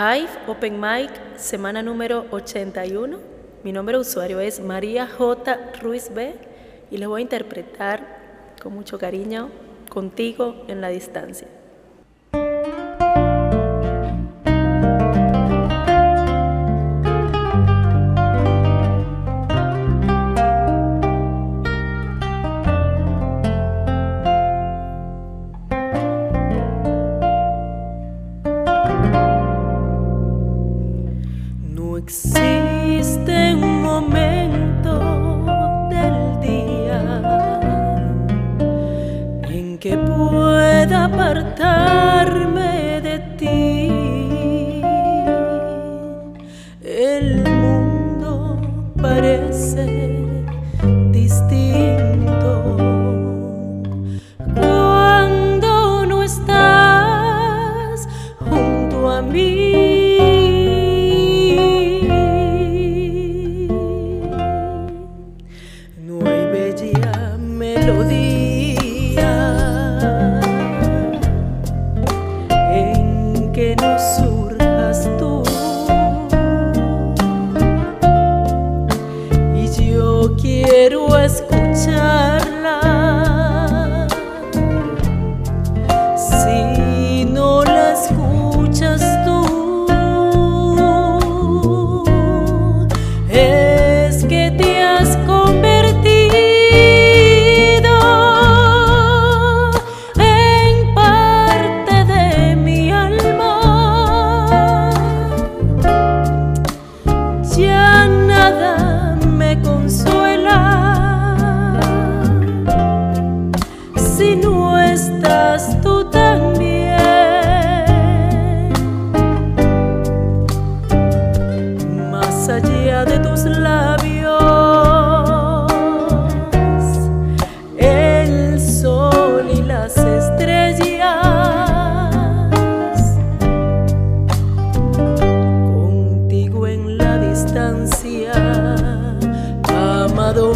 Hive Open Mic, semana número 81. Mi nombre de usuario es María J. Ruiz B y les voy a interpretar con mucho cariño contigo en la distancia. Existe un momento del día en que pueda apartarme de ti. El mundo parece distinto melodía en que no surjas tú. Y yo quiero escucharla. Amado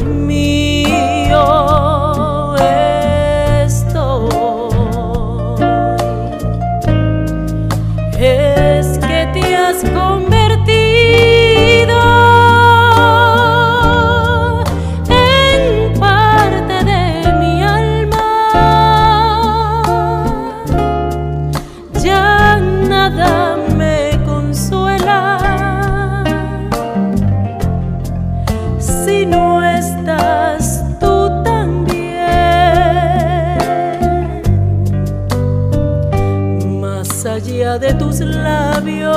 allá de tus labios.